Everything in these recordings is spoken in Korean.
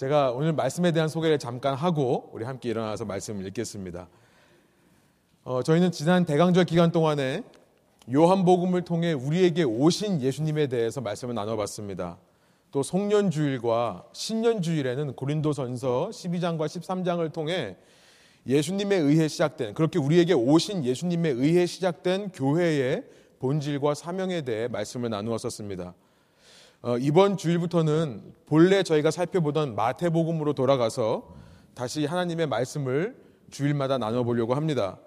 제가 오늘 말씀에 대한 소개를 잠깐 하고 우리 함께 일어나서 말씀을 읽겠습니다. 어, 저희는 지난 대강절 기간 동안에 요한복음을 통해 우리에게 오신 예수님에 대해서 말씀을 나눠봤습니다. 또 송년주일과 신년주일에는 고린도전서 12장과 13장을 통해 예수님에 의해 시작된 그렇게 우리에게 오신 예수님에 의해 시작된 교회의 본질과 사명에 대해 말씀을 나누었었습니다. 어, 이번 주일부터는 본래 저희가 살펴보던 마태복음으로 돌아가서 다시 하나님의 말씀을 주일마다 나눠보려고 합니다.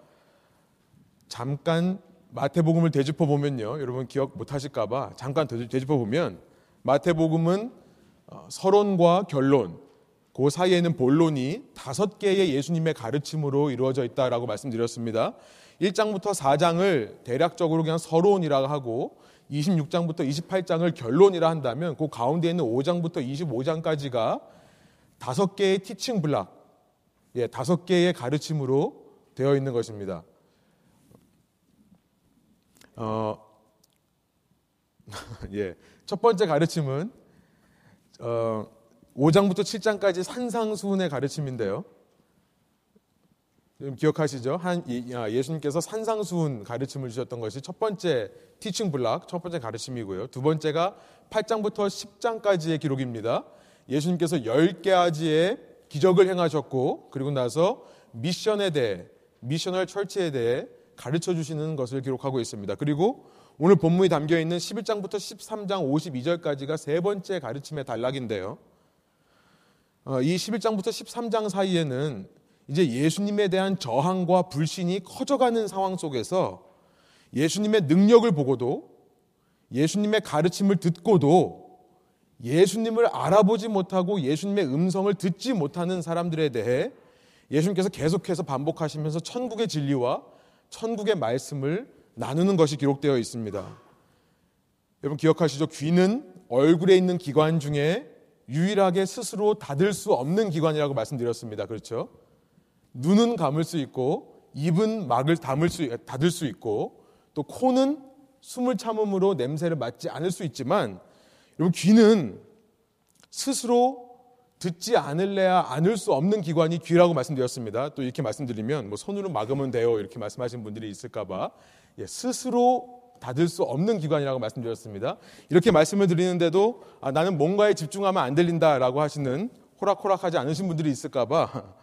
잠깐 마태복음을 되짚어 보면요. 여러분 기억 못 하실까봐 잠깐 되짚어 보면 마태복음은 어, 서론과 결론, 그 사이에는 본론이 다섯 개의 예수님의 가르침으로 이루어져 있다라고 말씀드렸습니다. 1장부터 4장을 대략적으로 그냥 서론이라고 하고 26장부터 28장을 결론이라 한다면 그 가운데 있는 5장부터 25장까지가 다섯 개의 티칭 블락, 예, 다섯 개의 가르침으로 되어 있는 것입니다. 어, 예, 첫 번째 가르침은 어, 5장부터 7장까지 산상수훈의 가르침인데요. 기억하시죠? 한 아, 예수님께서 산상수훈 가르침을 주셨던 것이 첫 번째 티칭 블락, 첫 번째 가르침이고요. 두 번째가 8장부터 10장까지의 기록입니다. 예수님께서 10가지의 기적을 행하셨고 그리고 나서 미션에 대해 미셔널 철치에 대해 가르쳐 주시는 것을 기록하고 있습니다. 그리고 오늘 본문이 담겨 있는 11장부터 13장 52절까지가 세 번째 가르침의 단락인데요. 어, 이 11장부터 13장 사이에는 이제 예수님에 대한 저항과 불신이 커져가는 상황 속에서 예수님의 능력을 보고도 예수님의 가르침을 듣고도 예수님을 알아보지 못하고 예수님의 음성을 듣지 못하는 사람들에 대해 예수님께서 계속해서 반복하시면서 천국의 진리와 천국의 말씀을 나누는 것이 기록되어 있습니다. 여러분 기억하시죠? 귀는 얼굴에 있는 기관 중에 유일하게 스스로 닫을 수 없는 기관이라고 말씀드렸습니다. 그렇죠? 눈은 감을 수 있고 입은 막을 담을 수 닫을 수 있고 또 코는 숨을 참음으로 냄새를 맡지 않을 수 있지만 여러분 귀는 스스로 듣지 않을래야 않을 수 없는 기관이 귀라고 말씀드렸습니다. 또 이렇게 말씀드리면 뭐 손으로 막으면 돼요 이렇게 말씀하시는 분들이 있을까봐 예, 스스로 닫을 수 없는 기관이라고 말씀드렸습니다. 이렇게 말씀을 드리는데도 아, 나는 뭔가에 집중하면 안 들린다라고 하시는 호락호락하지 않으신 분들이 있을까봐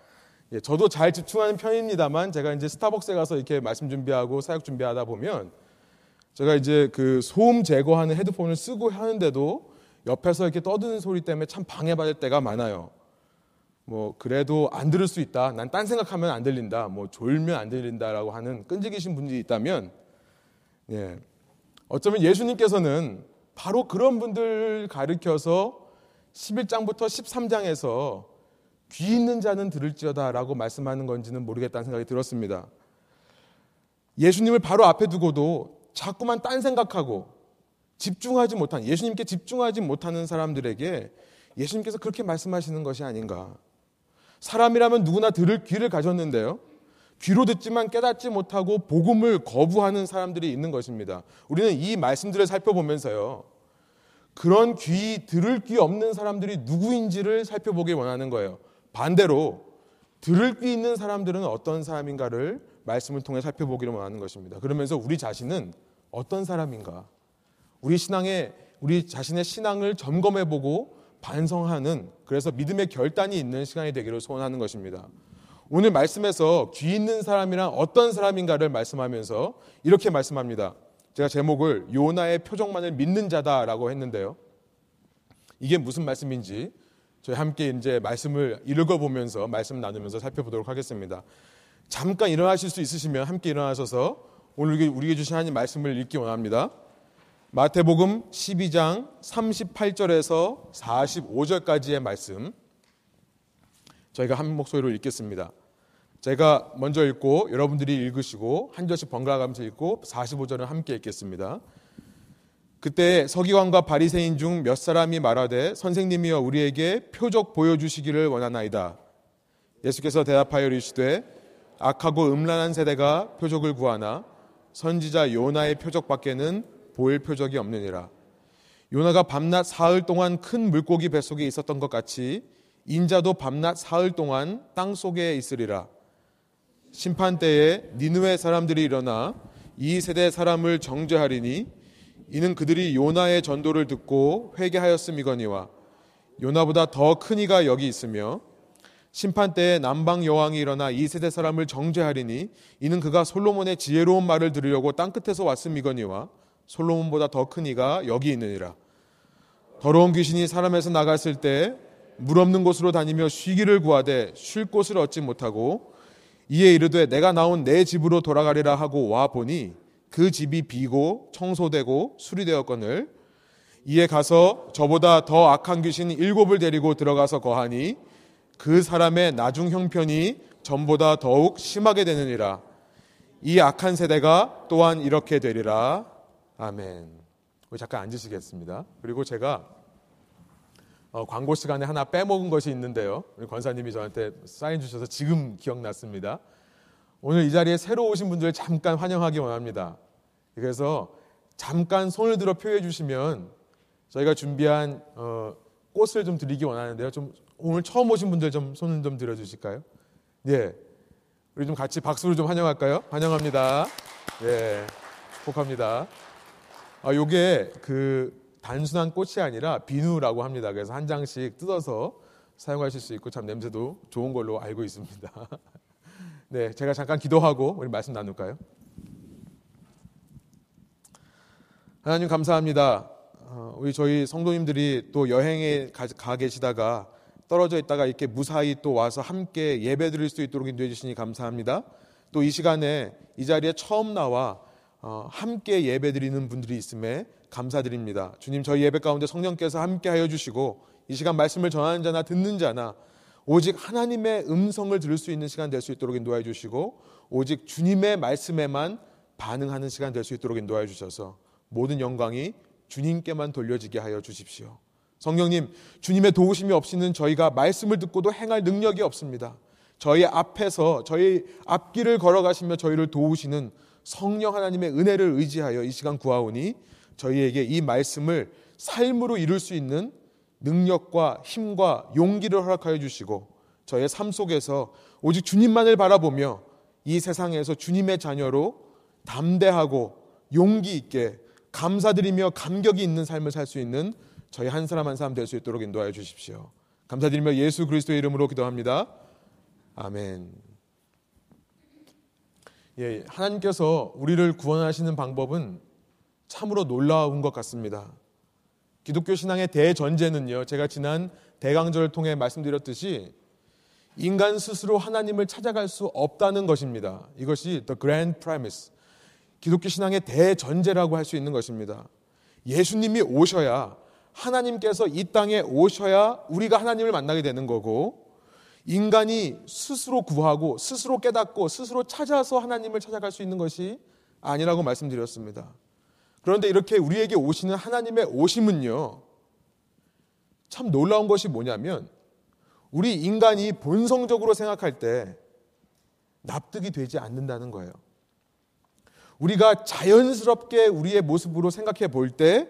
예, 저도 잘 집중하는 편입니다만 제가 이제 스타벅스에 가서 이렇게 말씀 준비하고 사역 준비하다 보면 제가 이제 그 소음 제거하는 헤드폰을 쓰고 하는데도 옆에서 이렇게 떠드는 소리 때문에 참 방해받을 때가 많아요. 뭐 그래도 안 들을 수 있다. 난 딴 생각하면 안 들린다. 뭐 졸면 안 들린다라고 하는 끈질기신 분들이 있다면 예. 어쩌면 예수님께서는 바로 그런 분들 가르켜서 11장부터 13장에서 귀 있는 자는 들을지어다라고 말씀하는 건지는 모르겠다는 생각이 들었습니다. 예수님을 바로 앞에 두고도 자꾸만 딴 생각하고 집중하지 못한 예수님께 집중하지 못하는 사람들에게 예수님께서 그렇게 말씀하시는 것이 아닌가. 사람이라면 누구나 들을 귀를 가졌는데요. 귀로 듣지만 깨닫지 못하고 복음을 거부하는 사람들이 있는 것입니다. 우리는 이 말씀들을 살펴보면서요. 그런 귀 들을 귀 없는 사람들이 누구인지를 살펴보길 원하는 거예요. 반대로 들을 귀 있는 사람들은 어떤 사람인가를 말씀을 통해 살펴보기를 원하는 것입니다. 그러면서 우리 자신은 어떤 사람인가? 우리 신앙의 우리 자신의 신앙을 점검해 보고 반성하는 그래서 믿음의 결단이 있는 시간이 되기를 소원하는 것입니다. 오늘 말씀에서 귀 있는 사람이란 어떤 사람인가를 말씀하면서 이렇게 말씀합니다. 제가 제목을 요나의 표정만을 믿는 자다라고 했는데요. 이게 무슨 말씀인지 저희 함께 이제 말씀을 읽어보면서 말씀 나누면서 살펴보도록 하겠습니다. 잠깐 일어나실 수 있으시면 함께 일어나셔서 오늘 우리에게 주신 하나님 말씀을 읽기 원합니다. 마태복음 12장 38절에서 45절까지의 말씀 저희가 한 목소리로 읽겠습니다. 제가 먼저 읽고 여러분들이 읽으시고 한 절씩 번갈아 가면서 읽고 45절은 함께 읽겠습니다. 그때 서기관과 바리새인 중 몇 사람이 말하되 선생님이여 우리에게 표적 보여주시기를 원하나이다. 예수께서 대답하여 이르시되 악하고 음란한 세대가 표적을 구하나 선지자 요나의 표적밖에는 보일 표적이 없느니라. 요나가 밤낮 사흘 동안 큰 물고기 뱃속에 있었던 것 같이 인자도 밤낮 사흘 동안 땅 속에 있으리라. 심판 때에 니누의 사람들이 일어나 이 세대 사람을 정죄하리니 이는 그들이 요나의 전도를 듣고 회개하였음이거니와 요나보다 더 큰 이가 여기 있으며 심판 때에 남방 여왕이 일어나 이 세대 사람을 정죄하리니 이는 그가 솔로몬의 지혜로운 말을 들으려고 땅 끝에서 왔음이거니와 솔로몬보다 더 큰 이가 여기 있느니라. 더러운 귀신이 사람에서 나갔을 때 물 없는 곳으로 다니며 쉬기를 구하되 쉴 곳을 얻지 못하고 이에 이르되 내가 나온 내 집으로 돌아가리라 하고 와 보니 그 집이 비고 청소되고 수리되었거늘 이에 가서 저보다 더 악한 귀신 일곱을 데리고 들어가서 거하니 그 사람의 나중 형편이 전보다 더욱 심하게 되느니라. 이 악한 세대가 또한 이렇게 되리라. 아멘. 우리 잠깐 앉으시겠습니다. 그리고 제가 어, 광고 시간에 하나 빼먹은 것이 있는데요. 우리 권사님이 저한테 사인 주셔서 지금 기억났습니다. 오늘 이 자리에 새로 오신 분들 잠깐 환영하기 원합니다. 그래서 잠깐 손을 들어 표해 주시면 저희가 준비한 어, 꽃을 좀 드리기 원하는데요. 좀 오늘 처음 오신 분들 좀 손을 좀 들어 주실까요? 예. 우리 좀 같이 박수로 좀 환영할까요? 환영합니다. 예. 축복합니다. 아, 요게 그 단순한 꽃이 아니라 비누라고 합니다. 그래서 한 장씩 뜯어서 사용하실 수 있고 참 냄새도 좋은 걸로 알고 있습니다. 네, 제가 잠깐 기도하고 우리 말씀 나눌까요? 하나님 감사합니다. 어, 우리 저희 성도님들이 또 여행에 가, 가, 계시다가 떨어져 있다가 이렇게 무사히 또 와서 함께 예배 드릴 수 있도록 인도해 주시니 감사합니다. 또 이 시간에 이 자리에 처음 나와 어, 함께 예배 드리는 분들이 있음에 감사드립니다. 주님 저희 예배 가운데 성령께서 함께 하여 주시고 이 시간 말씀을 전하는 자나 듣는 자나 오직 하나님의 음성을 들을 수 있는 시간 될 수 있도록 인도하여 주시고 오직 주님의 말씀에만 반응하는 시간 될 수 있도록 인도하여 주셔서 모든 영광이 주님께만 돌려지게 하여 주십시오. 성령님, 주님의 도우심이 없이는 저희가 말씀을 듣고도 행할 능력이 없습니다. 저희 앞에서 저희 앞길을 걸어가시며 저희를 도우시는 성령 하나님의 은혜를 의지하여 이 시간 구하오니 저희에게 이 말씀을 삶으로 이룰 수 있는 능력과 힘과 용기를 허락하여 주시고 저의 삶 속에서 오직 주님만을 바라보며 이 세상에서 주님의 자녀로 담대하고 용기 있게 감사드리며 감격이 있는 삶을 살 수 있는 저희 한 사람 한 사람 될 수 있도록 인도하여 주십시오. 감사드리며 예수 그리스도의 이름으로 기도합니다. 아멘. 예, 하나님께서 우리를 구원하시는 방법은 참으로 놀라운 것 같습니다. 기독교 신앙의 대전제는요, 제가 지난 대강절을 통해 말씀드렸듯이 인간 스스로 하나님을 찾아갈 수 없다는 것입니다. 이것이 the grand premise. 기독교 신앙의 대전제라고 할 수 있는 것입니다. 예수님이 오셔야 하나님께서 이 땅에 오셔야 우리가 하나님을 만나게 되는 거고 인간이 스스로 구하고 스스로 깨닫고 스스로 찾아서 하나님을 찾아갈 수 있는 것이 아니라고 말씀드렸습니다. 그런데 이렇게 우리에게 오시는 하나님의 오심은요, 참 놀라운 것이 뭐냐면, 우리 인간이 본성적으로 생각할 때 납득이 되지 않는다는 거예요. 우리가 자연스럽게 우리의 모습으로 생각해 볼 때,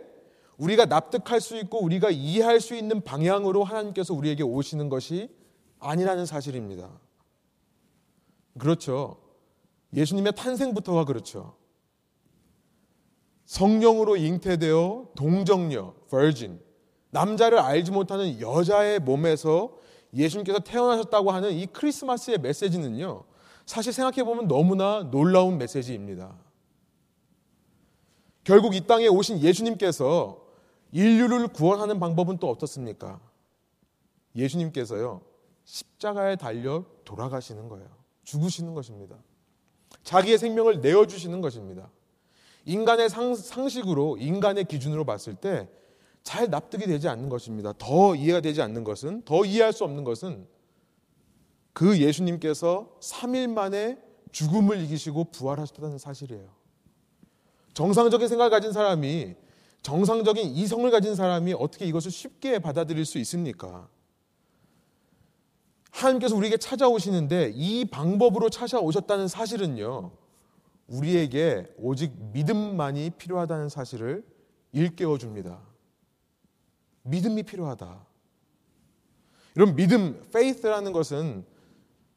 우리가 납득할 수 있고 우리가 이해할 수 있는 방향으로 하나님께서 우리에게 오시는 것이 아니라는 사실입니다. 그렇죠. 예수님의 탄생부터가 그렇죠. 성령으로 잉태되어 동정녀, virgin, 남자를 알지 못하는 여자의 몸에서 예수님께서 태어나셨다고 하는 이 크리스마스의 메시지는요, 사실 생각해보면 너무나 놀라운 메시지입니다. 결국 이 땅에 오신 예수님께서 인류를 구원하는 방법은 또 어떻습니까? 예수님께서요, 십자가에 달려 돌아가시는 거예요. 죽으시는 것입니다. 자기의 생명을 내어주시는 것입니다. 인간의 상, 상식으로 인간의 기준으로 봤을 때 잘 납득이 되지 않는 것입니다. 더 이해가 되지 않는 것은 더 이해할 수 없는 것은 그 예수님께서 3일 만에 죽음을 이기시고 부활하셨다는 사실이에요. 정상적인 생각을 가진 사람이 정상적인 이성을 가진 사람이 어떻게 이것을 쉽게 받아들일 수 있습니까? 하나님께서 우리에게 찾아오시는데 이 방법으로 찾아오셨다는 사실은요. 우리에게 오직 믿음만이 필요하다는 사실을 일깨워 줍니다. 믿음이 필요하다. 이런 믿음, faith라는 것은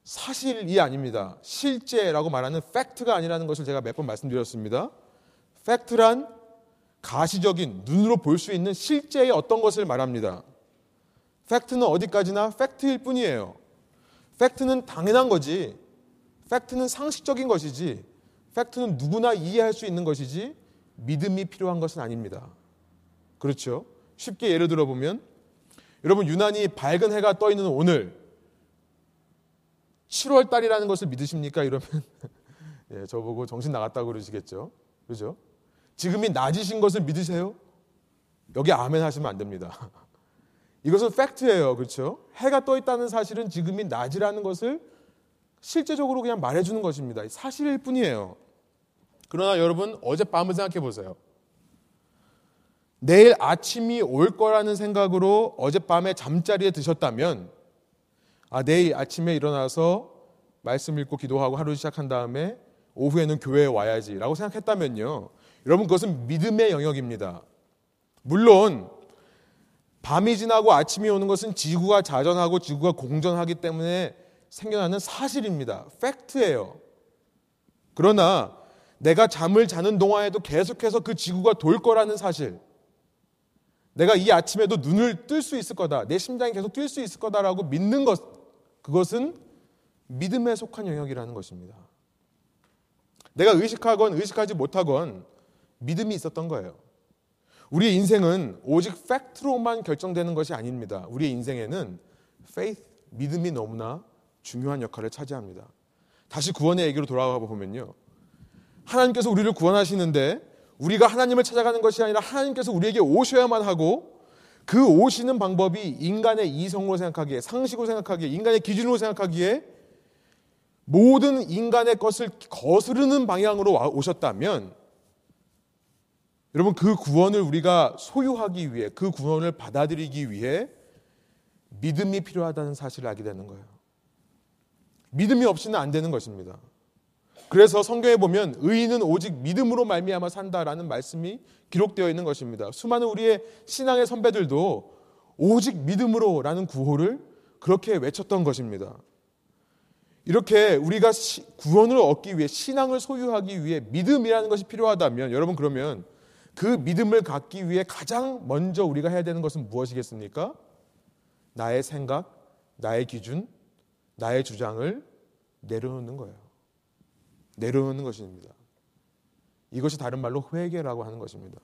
사실이 아닙니다. 실제라고 말하는 팩트가 아니라는 것을 제가 몇 번 말씀드렸습니다. 팩트란 가시적인 눈으로 볼 수 있는 실제의 어떤 것을 말합니다. 팩트는 어디까지나 팩트일 뿐이에요. 팩트는 당연한 거지. 팩트는 상식적인 것이지. 팩트는 누구나 이해할 수 있는 것이지 믿음이 필요한 것은 아닙니다. 그렇죠? 쉽게 예를 들어 보면 여러분 유난히 밝은 해가 떠 있는 오늘 7월 달이라는 것을 믿으십니까? 이러면 예, 저보고 정신 나갔다고 그러시겠죠. 그죠? 지금이 낮이신 것을 믿으세요? 여기 아멘 하시면 안 됩니다. 이것은 팩트예요. 그렇죠? 해가 떠 있다는 사실은 지금이 낮이라는 것을 실제적으로 그냥 말해주는 것입니다. 사실일 뿐이에요. 그러나 여러분 어젯밤을 생각해 보세요. 내일 아침이 올 거라는 생각으로 어젯밤에 잠자리에 드셨다면 아 내일 아침에 일어나서 말씀 읽고 기도하고 하루 시작한 다음에 오후에는 교회에 와야지라고 생각했다면요. 여러분 그것은 믿음의 영역입니다. 물론 밤이 지나고 아침이 오는 것은 지구가 자전하고 지구가 공전하기 때문에 생겨나는 사실입니다. 팩트예요. 그러나 내가 잠을 자는 동안에도 계속해서 그 지구가 돌 거라는 사실. 내가 이 아침에도 눈을 뜰 수 있을 거다. 내 심장이 계속 뛸 수 있을 거다라고 믿는 것. 그것은 믿음에 속한 영역이라는 것입니다. 내가 의식하건 의식하지 못하건 믿음이 있었던 거예요. 우리의 인생은 오직 팩트로만 결정되는 것이 아닙니다. 우리의 인생에는 faith, 믿음이 너무나 중요한 역할을 차지합니다. 다시 구원의 얘기로 돌아가 보면요. 하나님께서 우리를 구원하시는데 우리가 하나님을 찾아가는 것이 아니라 하나님께서 우리에게 오셔야만 하고 그 오시는 방법이 인간의 이성으로 생각하기에 상식으로 생각하기에 인간의 기준으로 생각하기에 모든 인간의 것을 거스르는 방향으로 오셨다면 여러분 그 구원을 우리가 소유하기 위해 그 구원을 받아들이기 위해 믿음이 필요하다는 사실을 알게 되는 거예요. 믿음이 없이는 안 되는 것입니다. 그래서 성경에 보면 의인은 오직 믿음으로 말미암아 산다라는 말씀이 기록되어 있는 것입니다. 수많은 우리의 신앙의 선배들도 오직 믿음으로라는 구호를 그렇게 외쳤던 것입니다. 이렇게 우리가 구원을 얻기 위해 신앙을 소유하기 위해 믿음이라는 것이 필요하다면 여러분 그러면 그 믿음을 갖기 위해 가장 먼저 우리가 해야 되는 것은 무엇이겠습니까? 나의 생각, 나의 기준, 나의 주장을 내려놓는 거예요. 내려놓는 것입니다. 이것이 다른 말로 회개라고 하는 것입니다.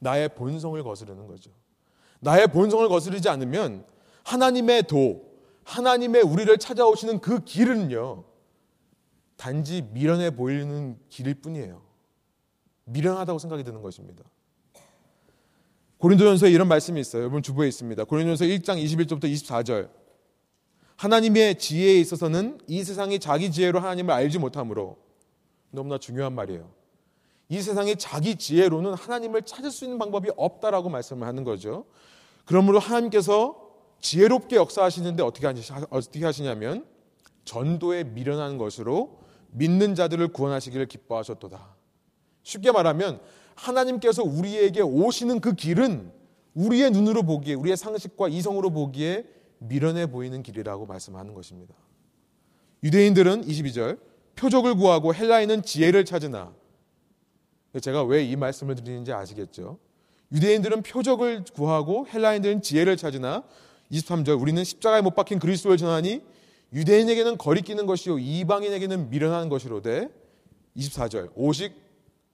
나의 본성을 거스르는 거죠. 나의 본성을 거스르지 않으면 하나님의 도, 하나님의 우리를 찾아오시는 그 길은요, 단지 미련해 보이는 길일 뿐이에요. 미련하다고 생각이 드는 것입니다. 고린도전서에 이런 말씀이 있어요. 여러분 주부에 있습니다. 고린도전서 1장 21절부터 24절. 하나님의 지혜에 있어서는 이 세상이 자기 지혜로 하나님을 알지 못하므로 너무나 중요한 말이에요. 이 세상이 자기 지혜로는 하나님을 찾을 수 있는 방법이 없다라고 말씀을 하는 거죠. 그러므로 하나님께서 지혜롭게 역사하시는데 어떻게 어떻게 하시냐면 전도에 미련한 것으로 믿는 자들을 구원하시기를 기뻐하셨도다. 쉽게 말하면 하나님께서 우리에게 오시는 그 길은 우리의 눈으로 보기에 우리의 상식과 이성으로 보기에 미련해 보이는 길이라고 말씀하는 것입니다. 유대인들은 22절 표적을 구하고 헬라인은 지혜를 찾으나 제가 왜 이 말씀을 드리는지 아시겠죠? 유대인들은 표적을 구하고 헬라인들은 지혜를 찾으나 23절 우리는 십자가에 못 박힌 그리스도를 전하니 유대인에게는 거리끼는 것이요 이방인에게는 미련한 것이로되 24절 오직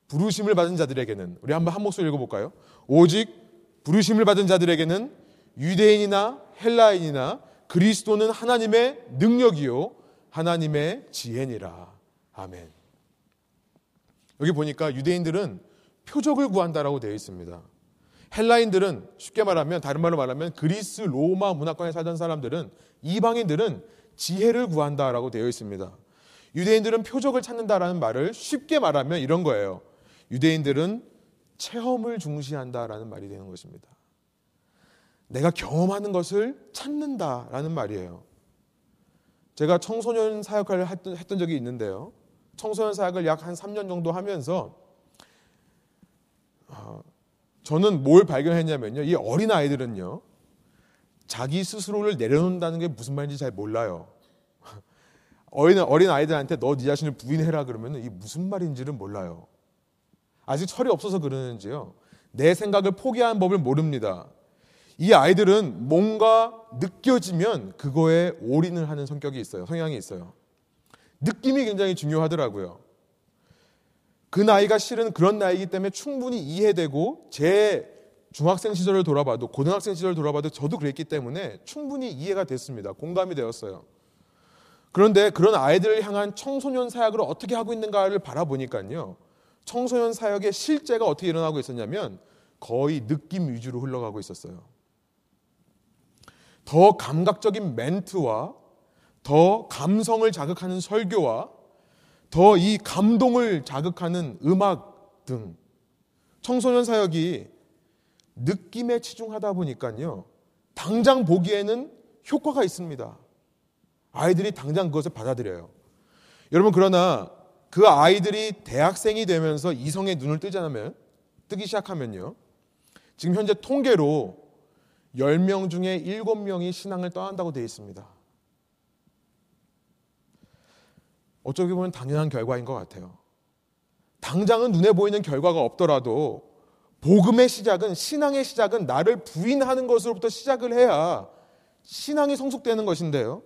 부르심을 받은 자들에게는 우리 한번 한 목소리 읽어볼까요? 오직 부르심을 받은 자들에게는 유대인이나 헬라인이나 그리스도는 하나님의 능력이요 하나님의 지혜니라. 아멘. 여기 보니까 유대인들은 표적을 구한다라고 되어 있습니다. 헬라인들은 쉽게 말하면 다른 말로 말하면 그리스 로마 문화권에 살던 사람들은 이방인들은 지혜를 구한다라고 되어 있습니다. 유대인들은 표적을 찾는다라는 말을 쉽게 말하면 이런 거예요. 유대인들은 체험을 중시한다라는 말이 되는 것입니다. 내가 경험하는 것을 찾는다라는 말이에요. 제가 청소년 사역을 했던, 적이 있는데요. 청소년 사역을 약 한 3년 정도 하면서 어, 저는 뭘 발견했냐면요. 이 어린 아이들은요. 자기 스스로를 내려놓는다는 게 무슨 말인지 잘 몰라요. 어린, 어린 아이들한테 너 네 자신을 부인해라 그러면 이 무슨 말인지를 몰라요. 아직 철이 없어서 그러는지요. 내 생각을 포기하는 법을 모릅니다. 이 아이들은 뭔가 느껴지면 그거에 올인을 하는 성격이 있어요. 성향이 있어요. 느낌이 굉장히 중요하더라고요. 그 나이가 실은 그런 나이이기 때문에 충분히 이해되고 제 중학생 시절을 돌아봐도 고등학생 시절을 돌아봐도 저도 그랬기 때문에 충분히 이해가 됐습니다. 공감이 되었어요. 그런데 그런 아이들을 향한 청소년 사역을 어떻게 하고 있는가를 바라보니까요. 청소년 사역의 실제가 어떻게 일어나고 있었냐면 거의 느낌 위주로 흘러가고 있었어요. 더 감각적인 멘트와 더 감성을 자극하는 설교와 더 이 감동을 자극하는 음악 등 청소년 사역이 느낌에 치중하다 보니까요. 당장 보기에는 효과가 있습니다. 아이들이 당장 그것을 받아들여요. 여러분 그러나 그 아이들이 대학생이 되면서 이성의 눈을 뜨지 않으면 뜨기 시작하면요. 지금 현재 통계로 10명 중에 7명이 신앙을 떠난다고 되어 있습니다. 어쩌게 보면 당연한 결과인 것 같아요. 당장은 눈에 보이는 결과가 없더라도 복음의 시작은 신앙의 시작은 나를 부인하는 것으로부터 시작을 해야 신앙이 성숙되는 것인데요.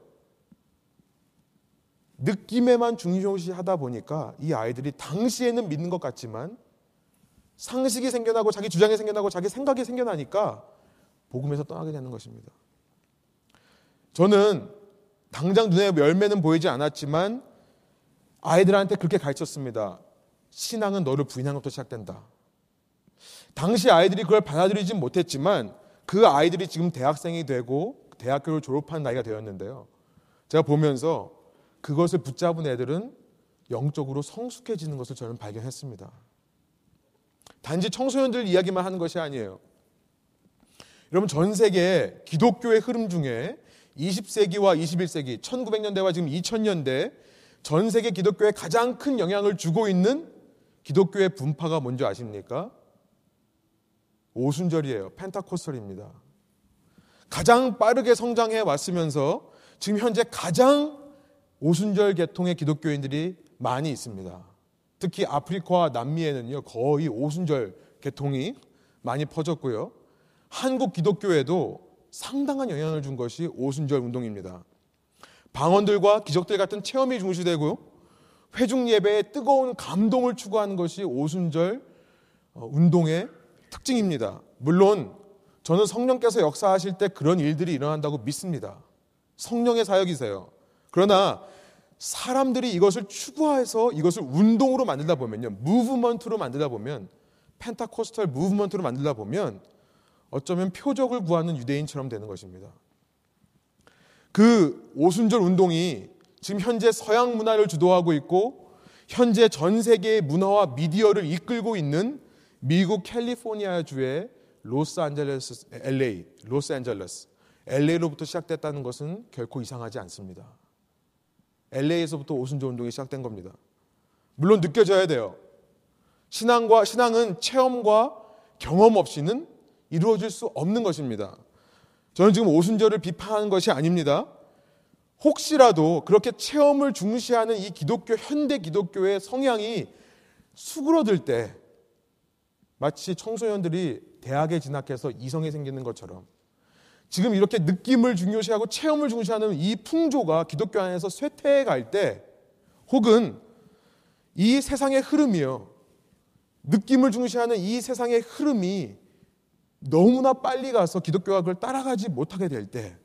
느낌에만 중요시하다 보니까 이 아이들이 당시에는 믿는 것 같지만 상식이 생겨나고 자기 주장이 생겨나고 자기 생각이 생겨나니까 복음에서 떠나게 되는 것입니다. 저는 당장 눈에 열매는 보이지 않았지만 아이들한테 그렇게 가르쳤습니다. 신앙은 너를 부인하는 것부터 시작된다. 당시 아이들이 그걸 받아들이진 못했지만 그 아이들이 지금 대학생이 되고 대학교를 졸업한 나이가 되었는데요. 제가 보면서 그것을 붙잡은 애들은 영적으로 성숙해지는 것을 저는 발견했습니다. 단지 청소년들 이야기만 하는 것이 아니에요. 여러분 전 세계 기독교의 흐름 중에 20세기와 21세기, 1900년대와 지금 2000년대 전 세계 기독교에 가장 큰 영향을 주고 있는 기독교의 분파가 뭔지 아십니까? 오순절이에요. 펜타코스털입니다. 가장 빠르게 성장해 왔으면서 지금 현재 가장 오순절 계통의 기독교인들이 많이 있습니다. 특히 아프리카와 남미에는요, 거의 오순절 계통이 많이 퍼졌고요. 한국 기독교에도 상당한 영향을 준 것이 오순절 운동입니다. 방언들과 기적들 같은 체험이 중시되고 회중 예배에 뜨거운 감동을 추구하는 것이 오순절 어, 운동의 특징입니다. 물론 저는 성령께서 역사하실 때 그런 일들이 일어난다고 믿습니다. 성령의 사역이세요. 그러나 사람들이 이것을 추구해서 이것을 운동으로 만들다 보면요. 무브먼트로 만들다 보면 Pentecostal Movement로 만들다 보면 어쩌면 표적을 구하는 유대인처럼 되는 것입니다. 그 오순절 운동이 지금 현재 서양 문화를 주도하고 있고 현재 전 세계의 문화와 미디어를 이끌고 있는 미국 캘리포니아 주의 로스앤젤레스 LA 로스앤젤레스 LA로부터 시작됐다는 것은 결코 이상하지 않습니다. LA에서부터 오순절 운동이 시작된 겁니다. 물론 느껴져야 돼요. 신앙과 신앙은 체험과 경험 없이는 이루어질 수 없는 것입니다. 저는 지금 오순절을 비판하는 것이 아닙니다. 혹시라도 그렇게 체험을 중시하는 이 기독교 현대 기독교의 성향이 수그러들 때 마치 청소년들이 대학에 진학해서 이성이 생기는 것처럼 지금 이렇게 느낌을 중요시하고 체험을 중시하는 이 풍조가 기독교 안에서 쇠퇴해 갈 때 혹은 이 세상의 흐름이요. 느낌을 중시하는 이 세상의 흐름이 너무나 빨리 가서 기독교가 그걸 따라가지 못하게 될 때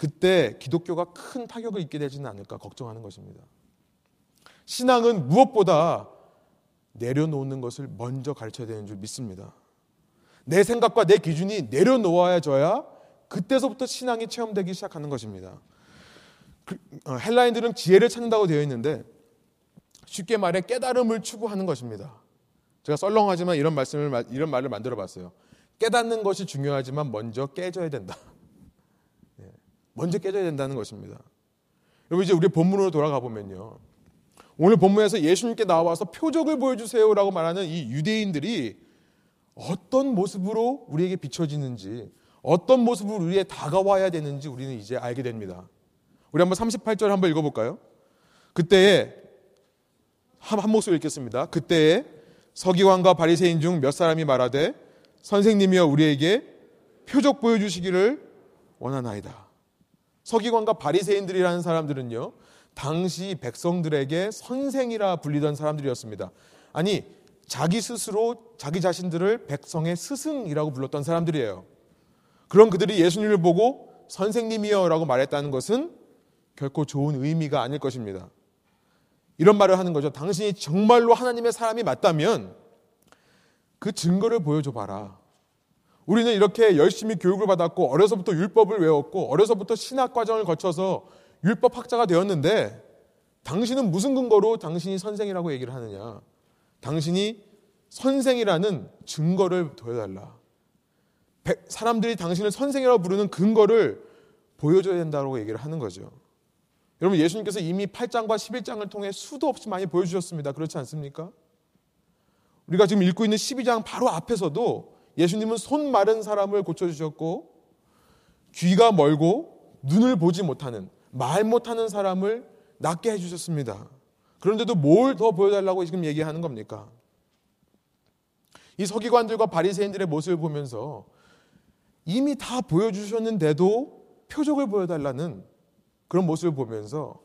그때 기독교가 큰 타격을 입게 되지는 않을까 걱정하는 것입니다. 신앙은 무엇보다 내려놓는 것을 먼저 가르쳐야 되는 줄 믿습니다. 내 생각과 내 기준이 내려놓아져야 그때서부터 신앙이 체험되기 시작하는 것입니다. 그, 어, 헬라인들은 지혜를 찾는다고 되어 있는데 쉽게 말해 깨달음을 추구하는 것입니다. 제가 썰렁하지만 이런 말씀을 이런 말을 만들어 봤어요. 깨닫는 것이 중요하지만 먼저 깨져야 된다. 네, 먼저 깨져야 된다는 것입니다. 여러분 이제 우리 본문으로 돌아가 보면요. 오늘 본문에서 예수님께 나와서 표적을 보여주세요라고 말하는 이 유대인들이 어떤 모습으로 우리에게 비춰지는지, 어떤 모습으로 우리에 다가와야 되는지 우리는 이제 알게 됩니다. 우리 한번 38절 한번 읽어볼까요? 그때에 한, 한 목소리 읽겠습니다. 그때에 서기관과 바리새인 중 몇 사람이 말하되 선생님이여 우리에게 표적 보여주시기를 원하나이다. 서기관과 바리새인들이라는 사람들은요. 당시 백성들에게 선생이라 불리던 사람들이었습니다. 아니 자기 스스로 자기 자신들을 백성의 스승이라고 불렀던 사람들이에요. 그런 그들이 예수님을 보고 선생님이여라고 말했다는 것은 결코 좋은 의미가 아닐 것입니다. 이런 말을 하는 거죠. 당신이 정말로 하나님의 사람이 맞다면 그 증거를 보여줘 봐라. 우리는 이렇게 열심히 교육을 받았고 어려서부터 율법을 외웠고 어려서부터 신학 과정을 거쳐서 율법 학자가 되었는데 당신은 무슨 근거로 당신이 선생이라고 얘기를 하느냐? 당신이 선생이라는 증거를 보여달라. 사람들이 당신을 선생이라고 부르는 근거를 보여줘야 된다고 얘기를 하는 거죠. 여러분 예수님께서 이미 8장과 11장을 통해 수도 없이 많이 보여주셨습니다. 그렇지 않습니까? 우리가 지금 읽고 있는 12장 바로 앞에서도 예수님은 손 마른 사람을 고쳐주셨고 귀가 멀고 눈을 보지 못하는 말 못하는 사람을 낫게 해주셨습니다. 그런데도 뭘 더 보여달라고 지금 얘기하는 겁니까? 이 서기관들과 바리새인들의 모습을 보면서 이미 다 보여주셨는데도 표적을 보여달라는 그런 모습을 보면서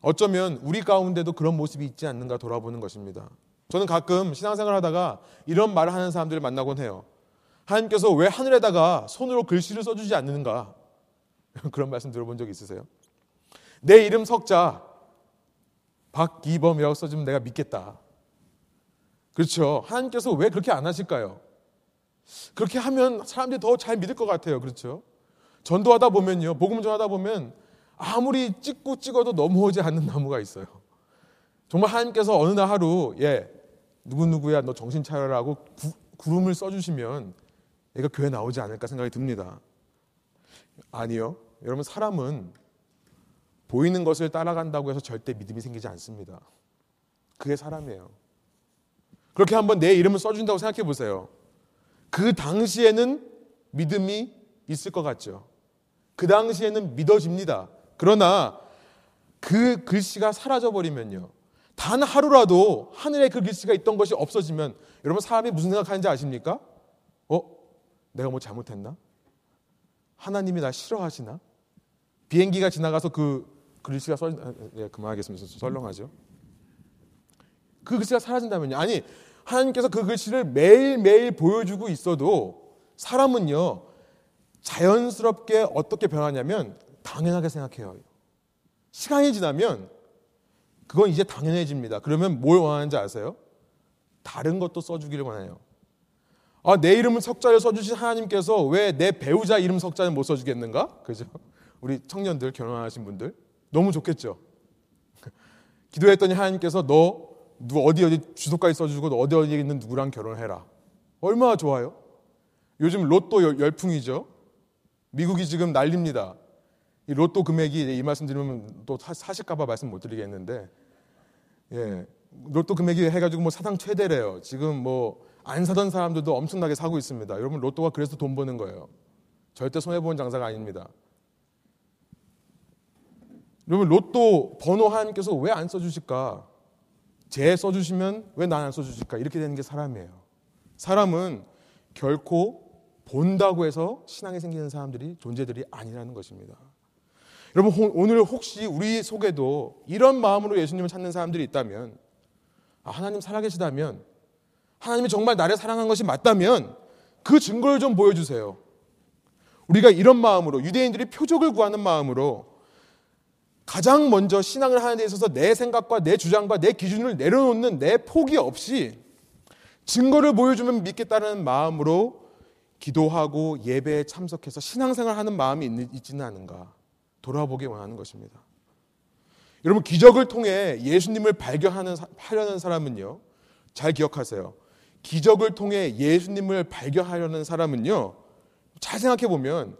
어쩌면 우리 가운데도 그런 모습이 있지 않는가 돌아보는 것입니다. 저는 가끔 신앙생활 하다가 이런 말을 하는 사람들을 만나곤 해요. 하나님께서 왜 하늘에다가 손으로 글씨를 써주지 않는가? 그런 말씀 들어본 적 있으세요? 내 이름 석자 박기범이라고 써주면 내가 믿겠다. 그렇죠. 하나님께서 왜 그렇게 안 하실까요? 그렇게 하면 사람들이 더 잘 믿을 것 같아요. 그렇죠. 전도하다 보면요. 복음 전하다 보면 아무리 찍고 찍어도 넘어오지 않는 나무가 있어요. 정말 하나님께서 어느 날 하루 예 누구누구야 너 정신 차려라고 구, 구름을 써주시면 얘가 교회 나오지 않을까 생각이 듭니다. 아니요. 여러분 사람은 보이는 것을 따라간다고 해서 절대 믿음이 생기지 않습니다. 그게 사람이에요. 그렇게 한번 내 이름을 써준다고 생각해 보세요. 그 당시에는 믿음이 있을 것 같죠. 그 당시에는 믿어집니다. 그러나 그 글씨가 사라져 버리면요. 단 하루라도 하늘에 그 글씨가 있던 것이 없어지면 여러분 사람이 무슨 생각하는지 아십니까? 어? 내가 뭐 잘못했나? 하나님이 나 싫어하시나? 비행기가 지나가서 그 글씨가 써 예, 그만하겠습니다. 썰렁하죠. 그 글씨가 사라진다면요. 아니 하나님께서 그 글씨를 매일 매일 보여주고 있어도 사람은요. 자연스럽게 어떻게 변하냐면 당연하게 생각해요. 시간이 지나면 그건 이제 당연해집니다. 그러면 뭘 원하는지 아세요? 다른 것도 써주기를 원해요. 아, 내 이름을 석자를 써주신 하나님께서 왜 내 배우자 이름 석자는 못 써주겠는가? 그죠? 우리 청년들 결혼하신 분들 너무 좋겠죠. 기도했더니 하나님께서 너 누구 어디 어디 주소까지 써주고 너 어디 어디에 있는 누구랑 결혼해라. 얼마나 좋아요? 요즘 로또 열풍이죠. 미국이 지금 난립니다. 이 로또 금액이 이 말씀 드리면 또 사실까봐 말씀 못 드리겠는데, 예, 로또 금액이 해가지고 뭐 사상 최대래요. 지금 뭐 안 사던 사람들도 엄청나게 사고 있습니다. 여러분 로또가 그래서 돈 버는 거예요. 절대 손해 보는 장사가 아닙니다. 여러분 로또 번호 하나님께서 왜 안 써주실까? 제 써주시면 왜 난 안 써주실까? 이렇게 되는 게 사람이에요. 사람은 결코 본다고 해서 신앙이 생기는 사람들이 존재들이 아니라는 것입니다. 여러분 오늘 혹시 우리 속에도 이런 마음으로 예수님을 찾는 사람들이 있다면 아, 하나님 살아계시다면 하나님이 정말 나를 사랑한 것이 맞다면 그 증거를 좀 보여주세요. 우리가 이런 마음으로 유대인들이 표적을 구하는 마음으로 가장 먼저 신앙을 하는 데 있어서 내 생각과 내 주장과 내 기준을 내려놓는 내 포기 없이 증거를 보여주면 믿겠다는 마음으로 기도하고 예배에 참석해서 신앙생활 하는 마음이 있지는 않은가 돌아보기 원하는 것입니다. 여러분 기적을 통해 예수님을 발견하는 하려는 사람은요. 잘 기억하세요. 기적을 통해 예수님을 발견하려는 사람은요. 잘 생각해 보면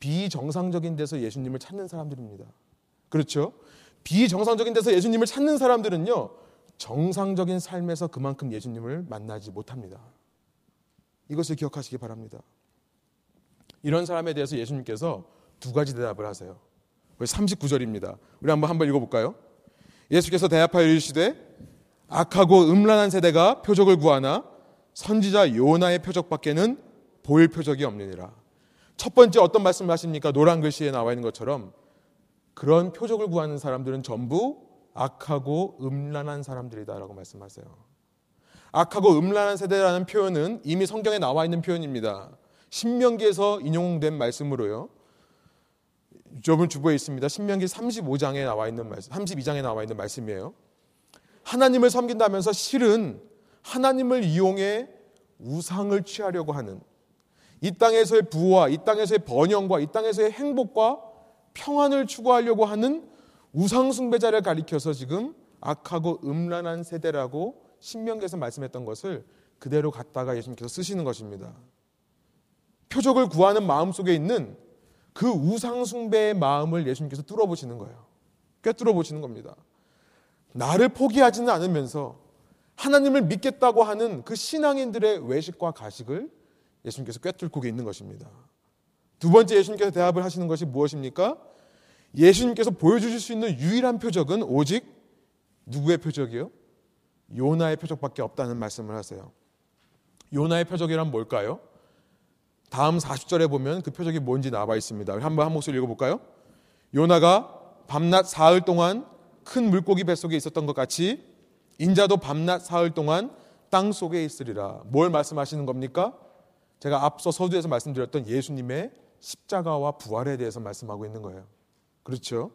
비정상적인 데서 예수님을 찾는 사람들입니다. 그렇죠? 비정상적인 데서 예수님을 찾는 사람들은요. 정상적인 삶에서 그만큼 예수님을 만나지 못합니다. 이것을 기억하시기 바랍니다. 이런 사람에 대해서 예수님께서 두 가지 대답을 하세요. 39절입니다. 우리 한번 한번 읽어볼까요? 예수께서 대답하여 이르시되 악하고 음란한 세대가 표적을 구하나 선지자 요나의 표적밖에는 보일 표적이 없느니라. 첫 번째 어떤 말씀을 하십니까? 노란 글씨에 나와 있는 것처럼 그런 표적을 구하는 사람들은 전부 악하고 음란한 사람들이다라고 말씀하세요. 악하고 음란한 세대라는 표현은 이미 성경에 나와 있는 표현입니다. 신명기에서 인용된 말씀으로요. 여러분 주부에 있습니다. 신명기 35장에 나와 있는 말씀, 32장에 나와 있는 말씀이에요. 하나님을 섬긴다면서 실은 하나님을 이용해 우상을 취하려고 하는 이 땅에서의 부와 이 땅에서의 번영과 이 땅에서의 행복과 평안을 추구하려고 하는 우상 숭배자를 가리켜서 지금 악하고 음란한 세대라고 신명기에서 말씀했던 것을 그대로 갖다가 예수님께서 쓰시는 것입니다. 표적을 구하는 마음 속에 있는 그 우상 숭배의 마음을 예수님께서 뚫어보시는 거예요. 꿰뚫어 보시는 겁니다. 나를 포기하지는 않으면서 하나님을 믿겠다고 하는 그 신앙인들의 외식과 가식을 예수님께서 꿰뚫고 있는 것입니다. 두 번째 예수님께서 대답을 하시는 것이 무엇입니까? 예수님께서 보여주실 수 있는 유일한 표적은 오직 누구의 표적이요? 요나의 표적밖에 없다는 말씀을 하세요. 요나의 표적이란 뭘까요? 다음 40절에 보면 그 표적이 뭔지 나와 있습니다. 한번 한 목소리 읽어볼까요? 요나가 밤낮 사흘 동안 큰 물고기 뱃속에 있었던 것 같이 인자도 밤낮 사흘 동안 땅 속에 있으리라. 뭘 말씀하시는 겁니까? 제가 앞서 서두에서 말씀드렸던 예수님의 십자가와 부활에 대해서 말씀하고 있는 거예요. 그렇죠?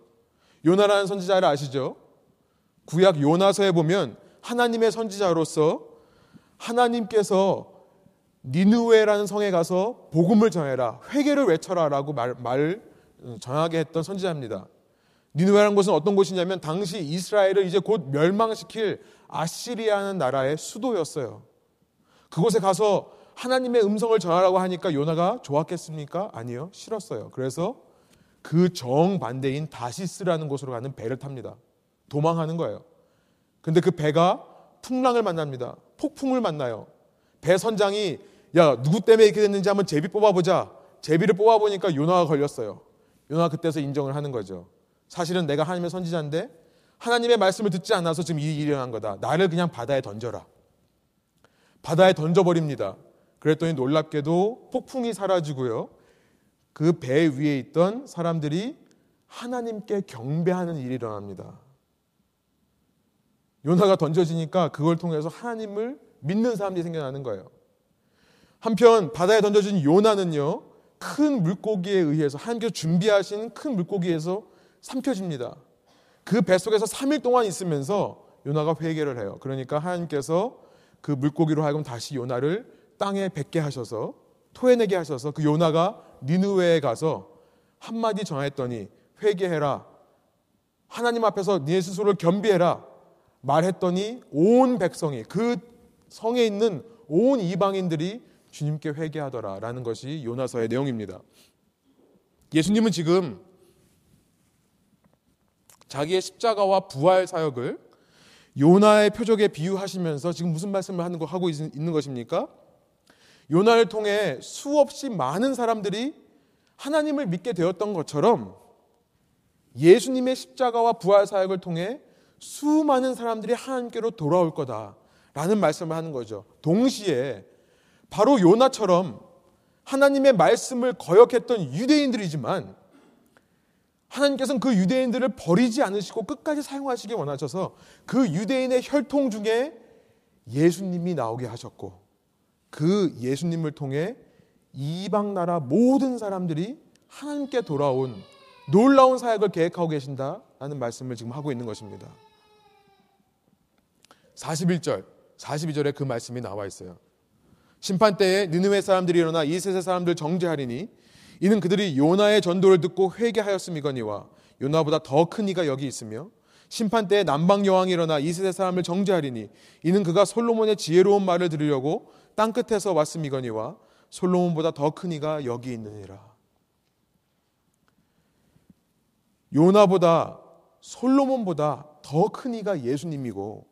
요나라는 선지자를 아시죠? 구약 요나서에 보면 하나님의 선지자로서 하나님께서 니누웨라는 성에 가서 복음을 전해라, 회개를 외쳐라라고 말, 말 전하게 했던 선지자입니다. 니누웨라는 곳은 어떤 곳이냐면 당시 이스라엘을 이제 곧 멸망시킬 아시리아는 나라의 수도였어요. 그곳에 가서 하나님의 음성을 전하라고 하니까 요나가 좋았겠습니까? 아니요. 싫었어요. 그래서 그 정반대인 다시스라는 곳으로 가는 배를 탑니다. 도망하는 거예요. 근데 그 배가 풍랑을 만납니다. 폭풍을 만나요. 배 선장이 야, 누구 때문에 이렇게 됐는지 한번 제비 뽑아보자. 제비를 뽑아보니까 요나가 걸렸어요. 요나가 그때서 인정을 하는 거죠. 사실은 내가 하나님의 선지자인데 하나님의 말씀을 듣지 않아서 지금 이 일이 일어난 거다. 나를 그냥 바다에 던져라. 바다에 던져버립니다. 그랬더니 놀랍게도 폭풍이 사라지고요. 그 배 위에 있던 사람들이 하나님께 경배하는 일이 일어납니다. 요나가 던져지니까 그걸 통해서 하나님을 믿는 사람들이 생겨나는 거예요. 한편 바다에 던져진 요나는요. 큰 물고기에 의해서 하나님께서 준비하신 큰 물고기에서 삼켜집니다. 그 뱃속에서 3일 동안 있으면서 요나가 회개를 해요. 그러니까 하나님께서 그 물고기로 하여금 다시 요나를 땅에 뱉게 하셔서 토해내게 하셔서 그 요나가 니누웨에 가서 한마디 전했더니 회개해라. 하나님 앞에서 네 스스로를 겸비해라. 말했더니 온 백성이 그 성에 있는 온 이방인들이 주님께 회개하더라라는 것이 요나서의 내용입니다. 예수님은 지금 자기의 십자가와 부활 사역을 요나의 표적에 비유하시면서 지금 무슨 말씀을 하는 거 하고 있는 것입니까? 요나를 통해 수없이 많은 사람들이 하나님을 믿게 되었던 것처럼 예수님의 십자가와 부활 사역을 통해 수많은 사람들이 하나님께로 돌아올 거다라는 말씀을 하는 거죠. 동시에 바로 요나처럼 하나님의 말씀을 거역했던 유대인들이지만 하나님께서는 그 유대인들을 버리지 않으시고 끝까지 사용하시기 원하셔서 그 유대인의 혈통 중에 예수님이 나오게 하셨고 그 예수님을 통해 이방 나라 모든 사람들이 하나님께 돌아온 놀라운 사역을 계획하고 계신다라는 말씀을 지금 하고 있는 것입니다. 41절, 42절에 그 말씀이 나와 있어요. 심판 때에 느느웨 사람들이 일어나 이 세세 사람들 정죄하리니 이는 그들이 요나의 전도를 듣고 회개하였음이거니와 요나보다 더 큰 이가 여기 있으며 심판 때에 남방 여왕이 일어나 이 세세 사람을 정죄하리니 이는 그가 솔로몬의 지혜로운 말을 들으려고 땅 끝에서 왔음이거니와 솔로몬보다 더 큰 이가 여기 있느니라. 요나보다 솔로몬보다 더 큰 이가 예수님이고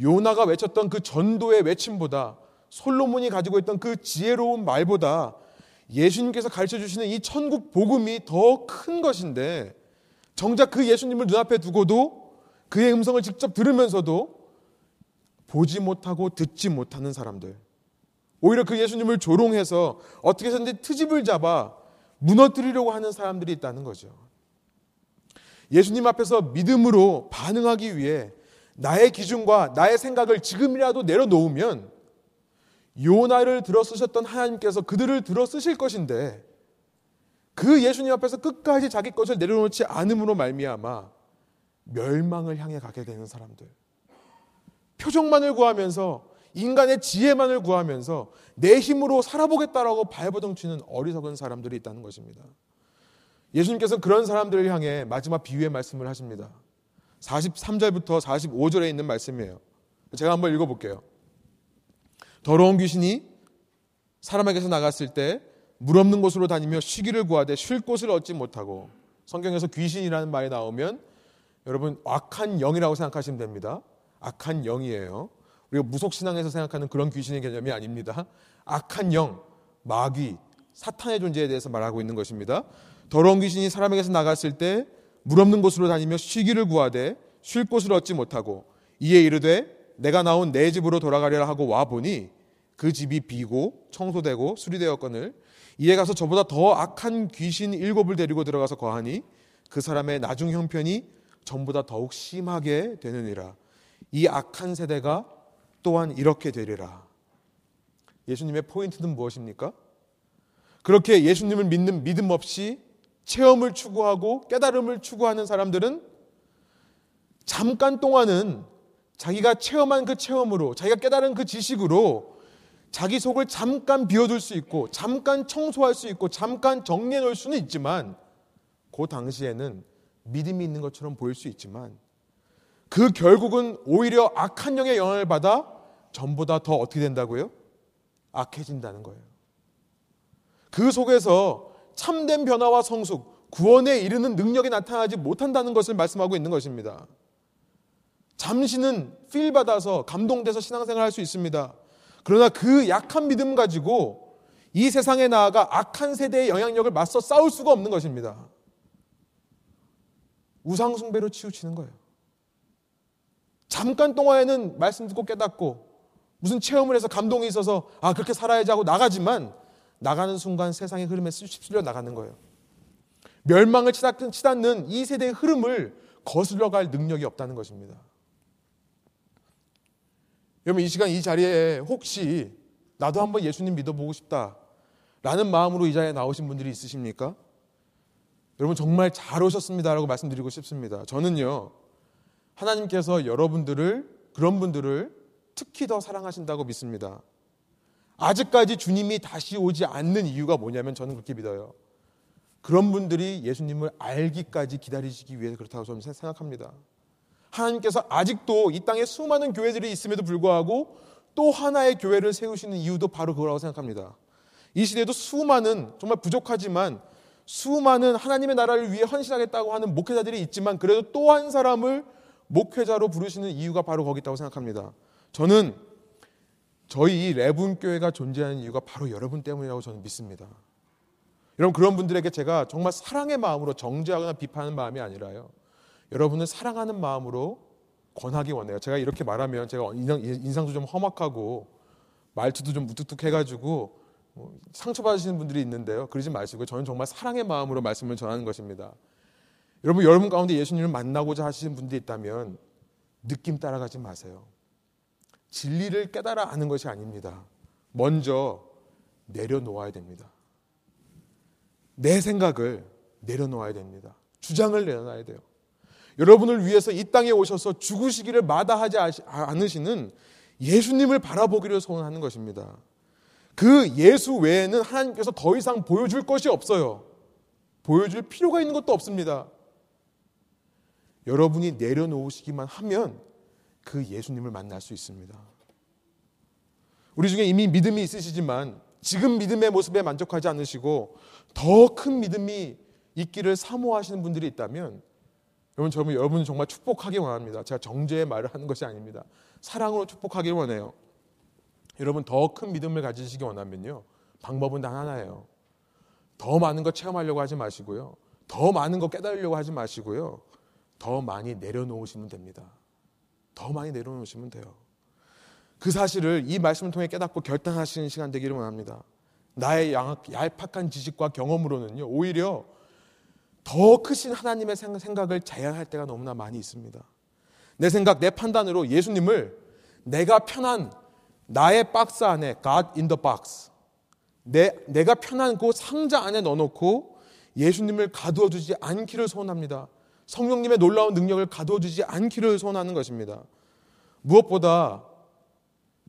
요나가 외쳤던 그 전도의 외침보다 솔로몬이 가지고 있던 그 지혜로운 말보다 예수님께서 가르쳐 주시는 이 천국 복음이 더 큰 것인데 정작 그 예수님을 눈앞에 두고도 그의 음성을 직접 들으면서도 보지 못하고 듣지 못하는 사람들. 오히려 그 예수님을 조롱해서 어떻게 해서든 트집을 잡아 무너뜨리려고 하는 사람들이 있다는 거죠. 예수님 앞에서 믿음으로 반응하기 위해 나의 기준과 나의 생각을 지금이라도 내려놓으면 요나를 들어 쓰셨던 하나님께서 그들을 들어 쓰실 것인데 그 예수님 앞에서 끝까지 자기 것을 내려놓지 않음으로 말미암아 멸망을 향해 가게 되는 사람들. 표정만을 구하면서 인간의 지혜만을 구하면서 내 힘으로 살아보겠다라고 발버둥치는 어리석은 사람들이 있다는 것입니다. 예수님께서 그런 사람들을 향해 마지막 비유의 말씀을 하십니다. 43절부터 45절에 있는 말씀이에요. 제가 한번 읽어볼게요. 더러운 귀신이 사람에게서 나갔을 때 물 없는 곳으로 다니며 쉬기를 구하되 쉴 곳을 얻지 못하고 성경에서 귀신이라는 말이 나오면 여러분 악한 영이라고 생각하시면 됩니다. 악한 영이에요. 우리가 무속신앙에서 생각하는 그런 귀신의 개념이 아닙니다. 악한 영, 마귀, 사탄의 존재에 대해서 말하고 있는 것입니다. 더러운 귀신이 사람에게서 나갔을 때 물 없는 곳으로 다니며 쉬기를 구하되 쉴 곳을 얻지 못하고 이에 이르되 내가 나온 내 집으로 돌아가리라 하고 와 보니 그 집이 비고 청소되고 수리되었거늘 이에 가서 저보다 더 악한 귀신 일곱을 데리고 들어가서 거하니 그 사람의 나중 형편이 전보다 더욱 심하게 되느니라. 이 악한 세대가 또한 이렇게 되리라. 예수님의 포인트는 무엇입니까? 그렇게 예수님을 믿는 믿음 없이 체험을 추구하고 깨달음을 추구하는 사람들은 잠깐 동안은 자기가 체험한 그 체험으로, 자기가 깨달은 그 지식으로 자기 속을 잠깐 비워둘 수 있고, 잠깐 청소할 수 있고, 잠깐 정리해 놓을 수는 있지만, 그 당시에는 믿음이 있는 것처럼 보일 수 있지만, 그 결국은 오히려 악한 영의 영향을 받아 전보다 더 어떻게 된다고요? 악해진다는 거예요. 그 속에서 참된 변화와 성숙, 구원에 이르는 능력이 나타나지 못한다는 것을 말씀하고 있는 것입니다. 잠시는 필 받아서 감동돼서 신앙생활 할 수 있습니다. 그러나 그 약한 믿음 가지고 이 세상에 나아가 악한 세대의 영향력을 맞서 싸울 수가 없는 것입니다. 우상숭배로 치우치는 거예요. 잠깐 동안에는 말씀 듣고 깨닫고 무슨 체험을 해서 감동이 있어서 아 그렇게 살아야지 하고 나가지만 나가는 순간 세상의 흐름에 휩쓸려 나가는 거예요. 멸망을 치닫는 이 세대의 흐름을 거슬러 갈 능력이 없다는 것입니다. 여러분 이 시간 이 자리에 혹시 나도 한번 예수님 믿어보고 싶다 라는 마음으로 이 자리에 나오신 분들이 있으십니까? 여러분 정말 잘 오셨습니다라고 말씀드리고 싶습니다. 저는요 하나님께서 여러분들을 그런 분들을 특히 더 사랑하신다고 믿습니다. 아직까지 주님이 다시 오지 않는 이유가 뭐냐면 저는 그렇게 믿어요. 그런 분들이 예수님을 알기까지 기다리시기 위해서 그렇다고 저는 생각합니다. 하나님께서 아직도 이 땅에 수많은 교회들이 있음에도 불구하고 또 하나의 교회를 세우시는 이유도 바로 그거라고 생각합니다. 이 시대에도 수많은 정말 부족하지만 수많은 하나님의 나라를 위해 헌신하겠다고 하는 목회자들이 있지만 그래도 또 한 사람을 목회자로 부르시는 이유가 바로 거기 있다고 생각합니다. 저는 저희 이 레분 교회가 존재하는 이유가 바로 여러분 때문이라고 저는 믿습니다. 여러분 그런 분들에게 제가 정말 사랑의 마음으로 정죄하거나 비판하는 마음이 아니라요. 여러분을 사랑하는 마음으로 권하기 원해요. 제가 이렇게 말하면 제가 인상 도 좀 험악하고 말투도 좀 무뚝뚝해가지고 뭐 상처받으시는 분들이 있는데요. 그러지 마시고 저는 정말 사랑의 마음으로 말씀을 전하는 것입니다. 여러분 여러분 가운데 예수님을 만나고자 하시는 분들이 있다면 느낌 따라가지 마세요. 진리를 깨달아 아는 것이 아닙니다. 먼저 내려놓아야 됩니다. 내 생각을 내려놓아야 됩니다. 주장을 내려놔야 돼요. 여러분을 위해서 이 땅에 오셔서 죽으시기를 마다하지 않으시는 예수님을 바라보기를 소원하는 것입니다. 그 예수 외에는 하나님께서 더 이상 보여줄 것이 없어요. 보여줄 필요가 있는 것도 없습니다. 여러분이 내려놓으시기만 하면 그 예수님을 만날 수 있습니다. 우리 중에 이미 믿음이 있으시지만 지금 믿음의 모습에 만족하지 않으시고 더 큰 믿음이 있기를 사모하시는 분들이 있다면 여러분 저는 여러분 정말 축복하기 원합니다. 제가 정죄의 말을 하는 것이 아닙니다. 사랑으로 축복하기 원해요. 여러분 더 큰 믿음을 가지시기 원하면요. 방법은 단 하나예요. 더 많은 거 체험하려고 하지 마시고요. 더 많은 거 깨달으려고 하지 마시고요. 더 많이 내려놓으시면 됩니다. 더 많이 내려놓으시면 돼요. 그 사실을 이 말씀을 통해 깨닫고 결단하시는 시간 되기를 원합니다. 나의 얄팍한 지식과 경험으로는요, 오히려 더 크신 하나님의 생각을 제한할 때가 너무나 많이 있습니다. 내 생각, 내 판단으로 예수님을 내가 편한 나의 박스 안에 God in the box 내, 내가 편한 그 상자 안에 넣어놓고 예수님을 가두어 두지 않기를 소원합니다. 성령님의 놀라운 능력을 가두어 두지 않기를 소원하는 것입니다. 무엇보다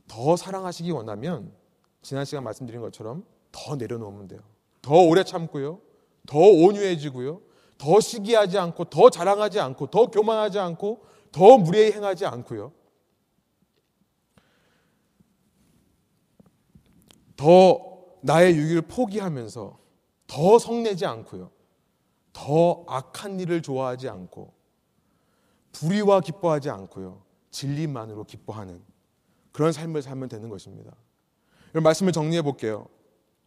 더 사랑하시기 원하면 지난 시간 말씀드린 것처럼 더 내려놓으면 돼요. 더 오래 참고요. 더 온유해지고요. 더 시기하지 않고 더 자랑하지 않고 더 교만하지 않고 더 무례히 행하지 않고요. 더 나의 유익을 포기하면서 더 성내지 않고요. 더 악한 일을 좋아하지 않고 불의와 기뻐하지 않고요. 진리만으로 기뻐하는 그런 삶을 살면 되는 것입니다. 이 말씀을 정리해 볼게요.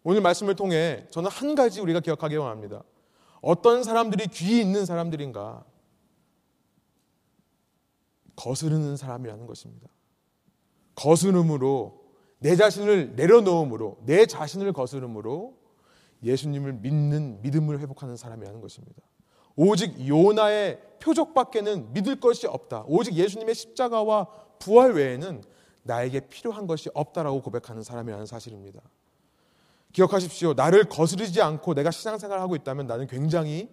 오늘 말씀을 통해 저는 한 가지 우리가 기억하기 원합니다. 어떤 사람들이 귀 있는 사람들인가? 거스르는 사람이라는 것입니다. 거스름으로 내 자신을 내려놓음으로 내 자신을 거스름으로 예수님을 믿는 믿음을 회복하는 사람이라는 것입니다. 오직 요나의 표적밖에는 믿을 것이 없다. 오직 예수님의 십자가와 부활 외에는 나에게 필요한 것이 없다라고 고백하는 사람이라는 사실입니다. 기억하십시오. 나를 거스르지 않고 내가 신앙생활을 하고 있다면 나는 굉장히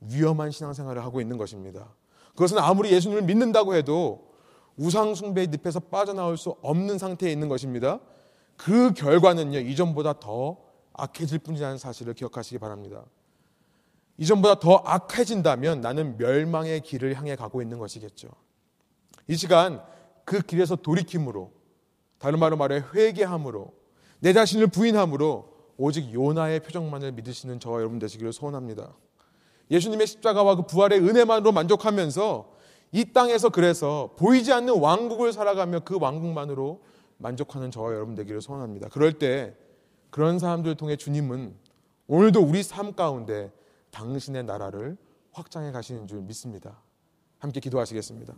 위험한 신앙생활을 하고 있는 것입니다. 그것은 아무리 예수님을 믿는다고 해도 우상숭배의 늪에서 빠져나올 수 없는 상태에 있는 것입니다. 그 결과는요, 이전보다 더 악해질 뿐이라는 사실을 기억하시기 바랍니다. 이전보다 더 악해진다면 나는 멸망의 길을 향해 가고 있는 것이겠죠. 이 시간 그 길에서 돌이킴으로, 다른 말로 말해 회개함으로, 내 자신을 부인함으로 오직 요나의 표정만을 믿으시는 저와 여러분 되시기를 소원합니다. 예수님의 십자가와 그 부활의 은혜만으로 만족하면서 이 땅에서 그래서 보이지 않는 왕국을 살아가며 그 왕국만으로 만족하는 저와 여러분 되기를 소원합니다. 그럴 때 그런 사람들을 통해 주님은 오늘도 우리 삶 가운데 당신의 나라를 확장해 가시는 줄 믿습니다. 함께 기도하시겠습니다.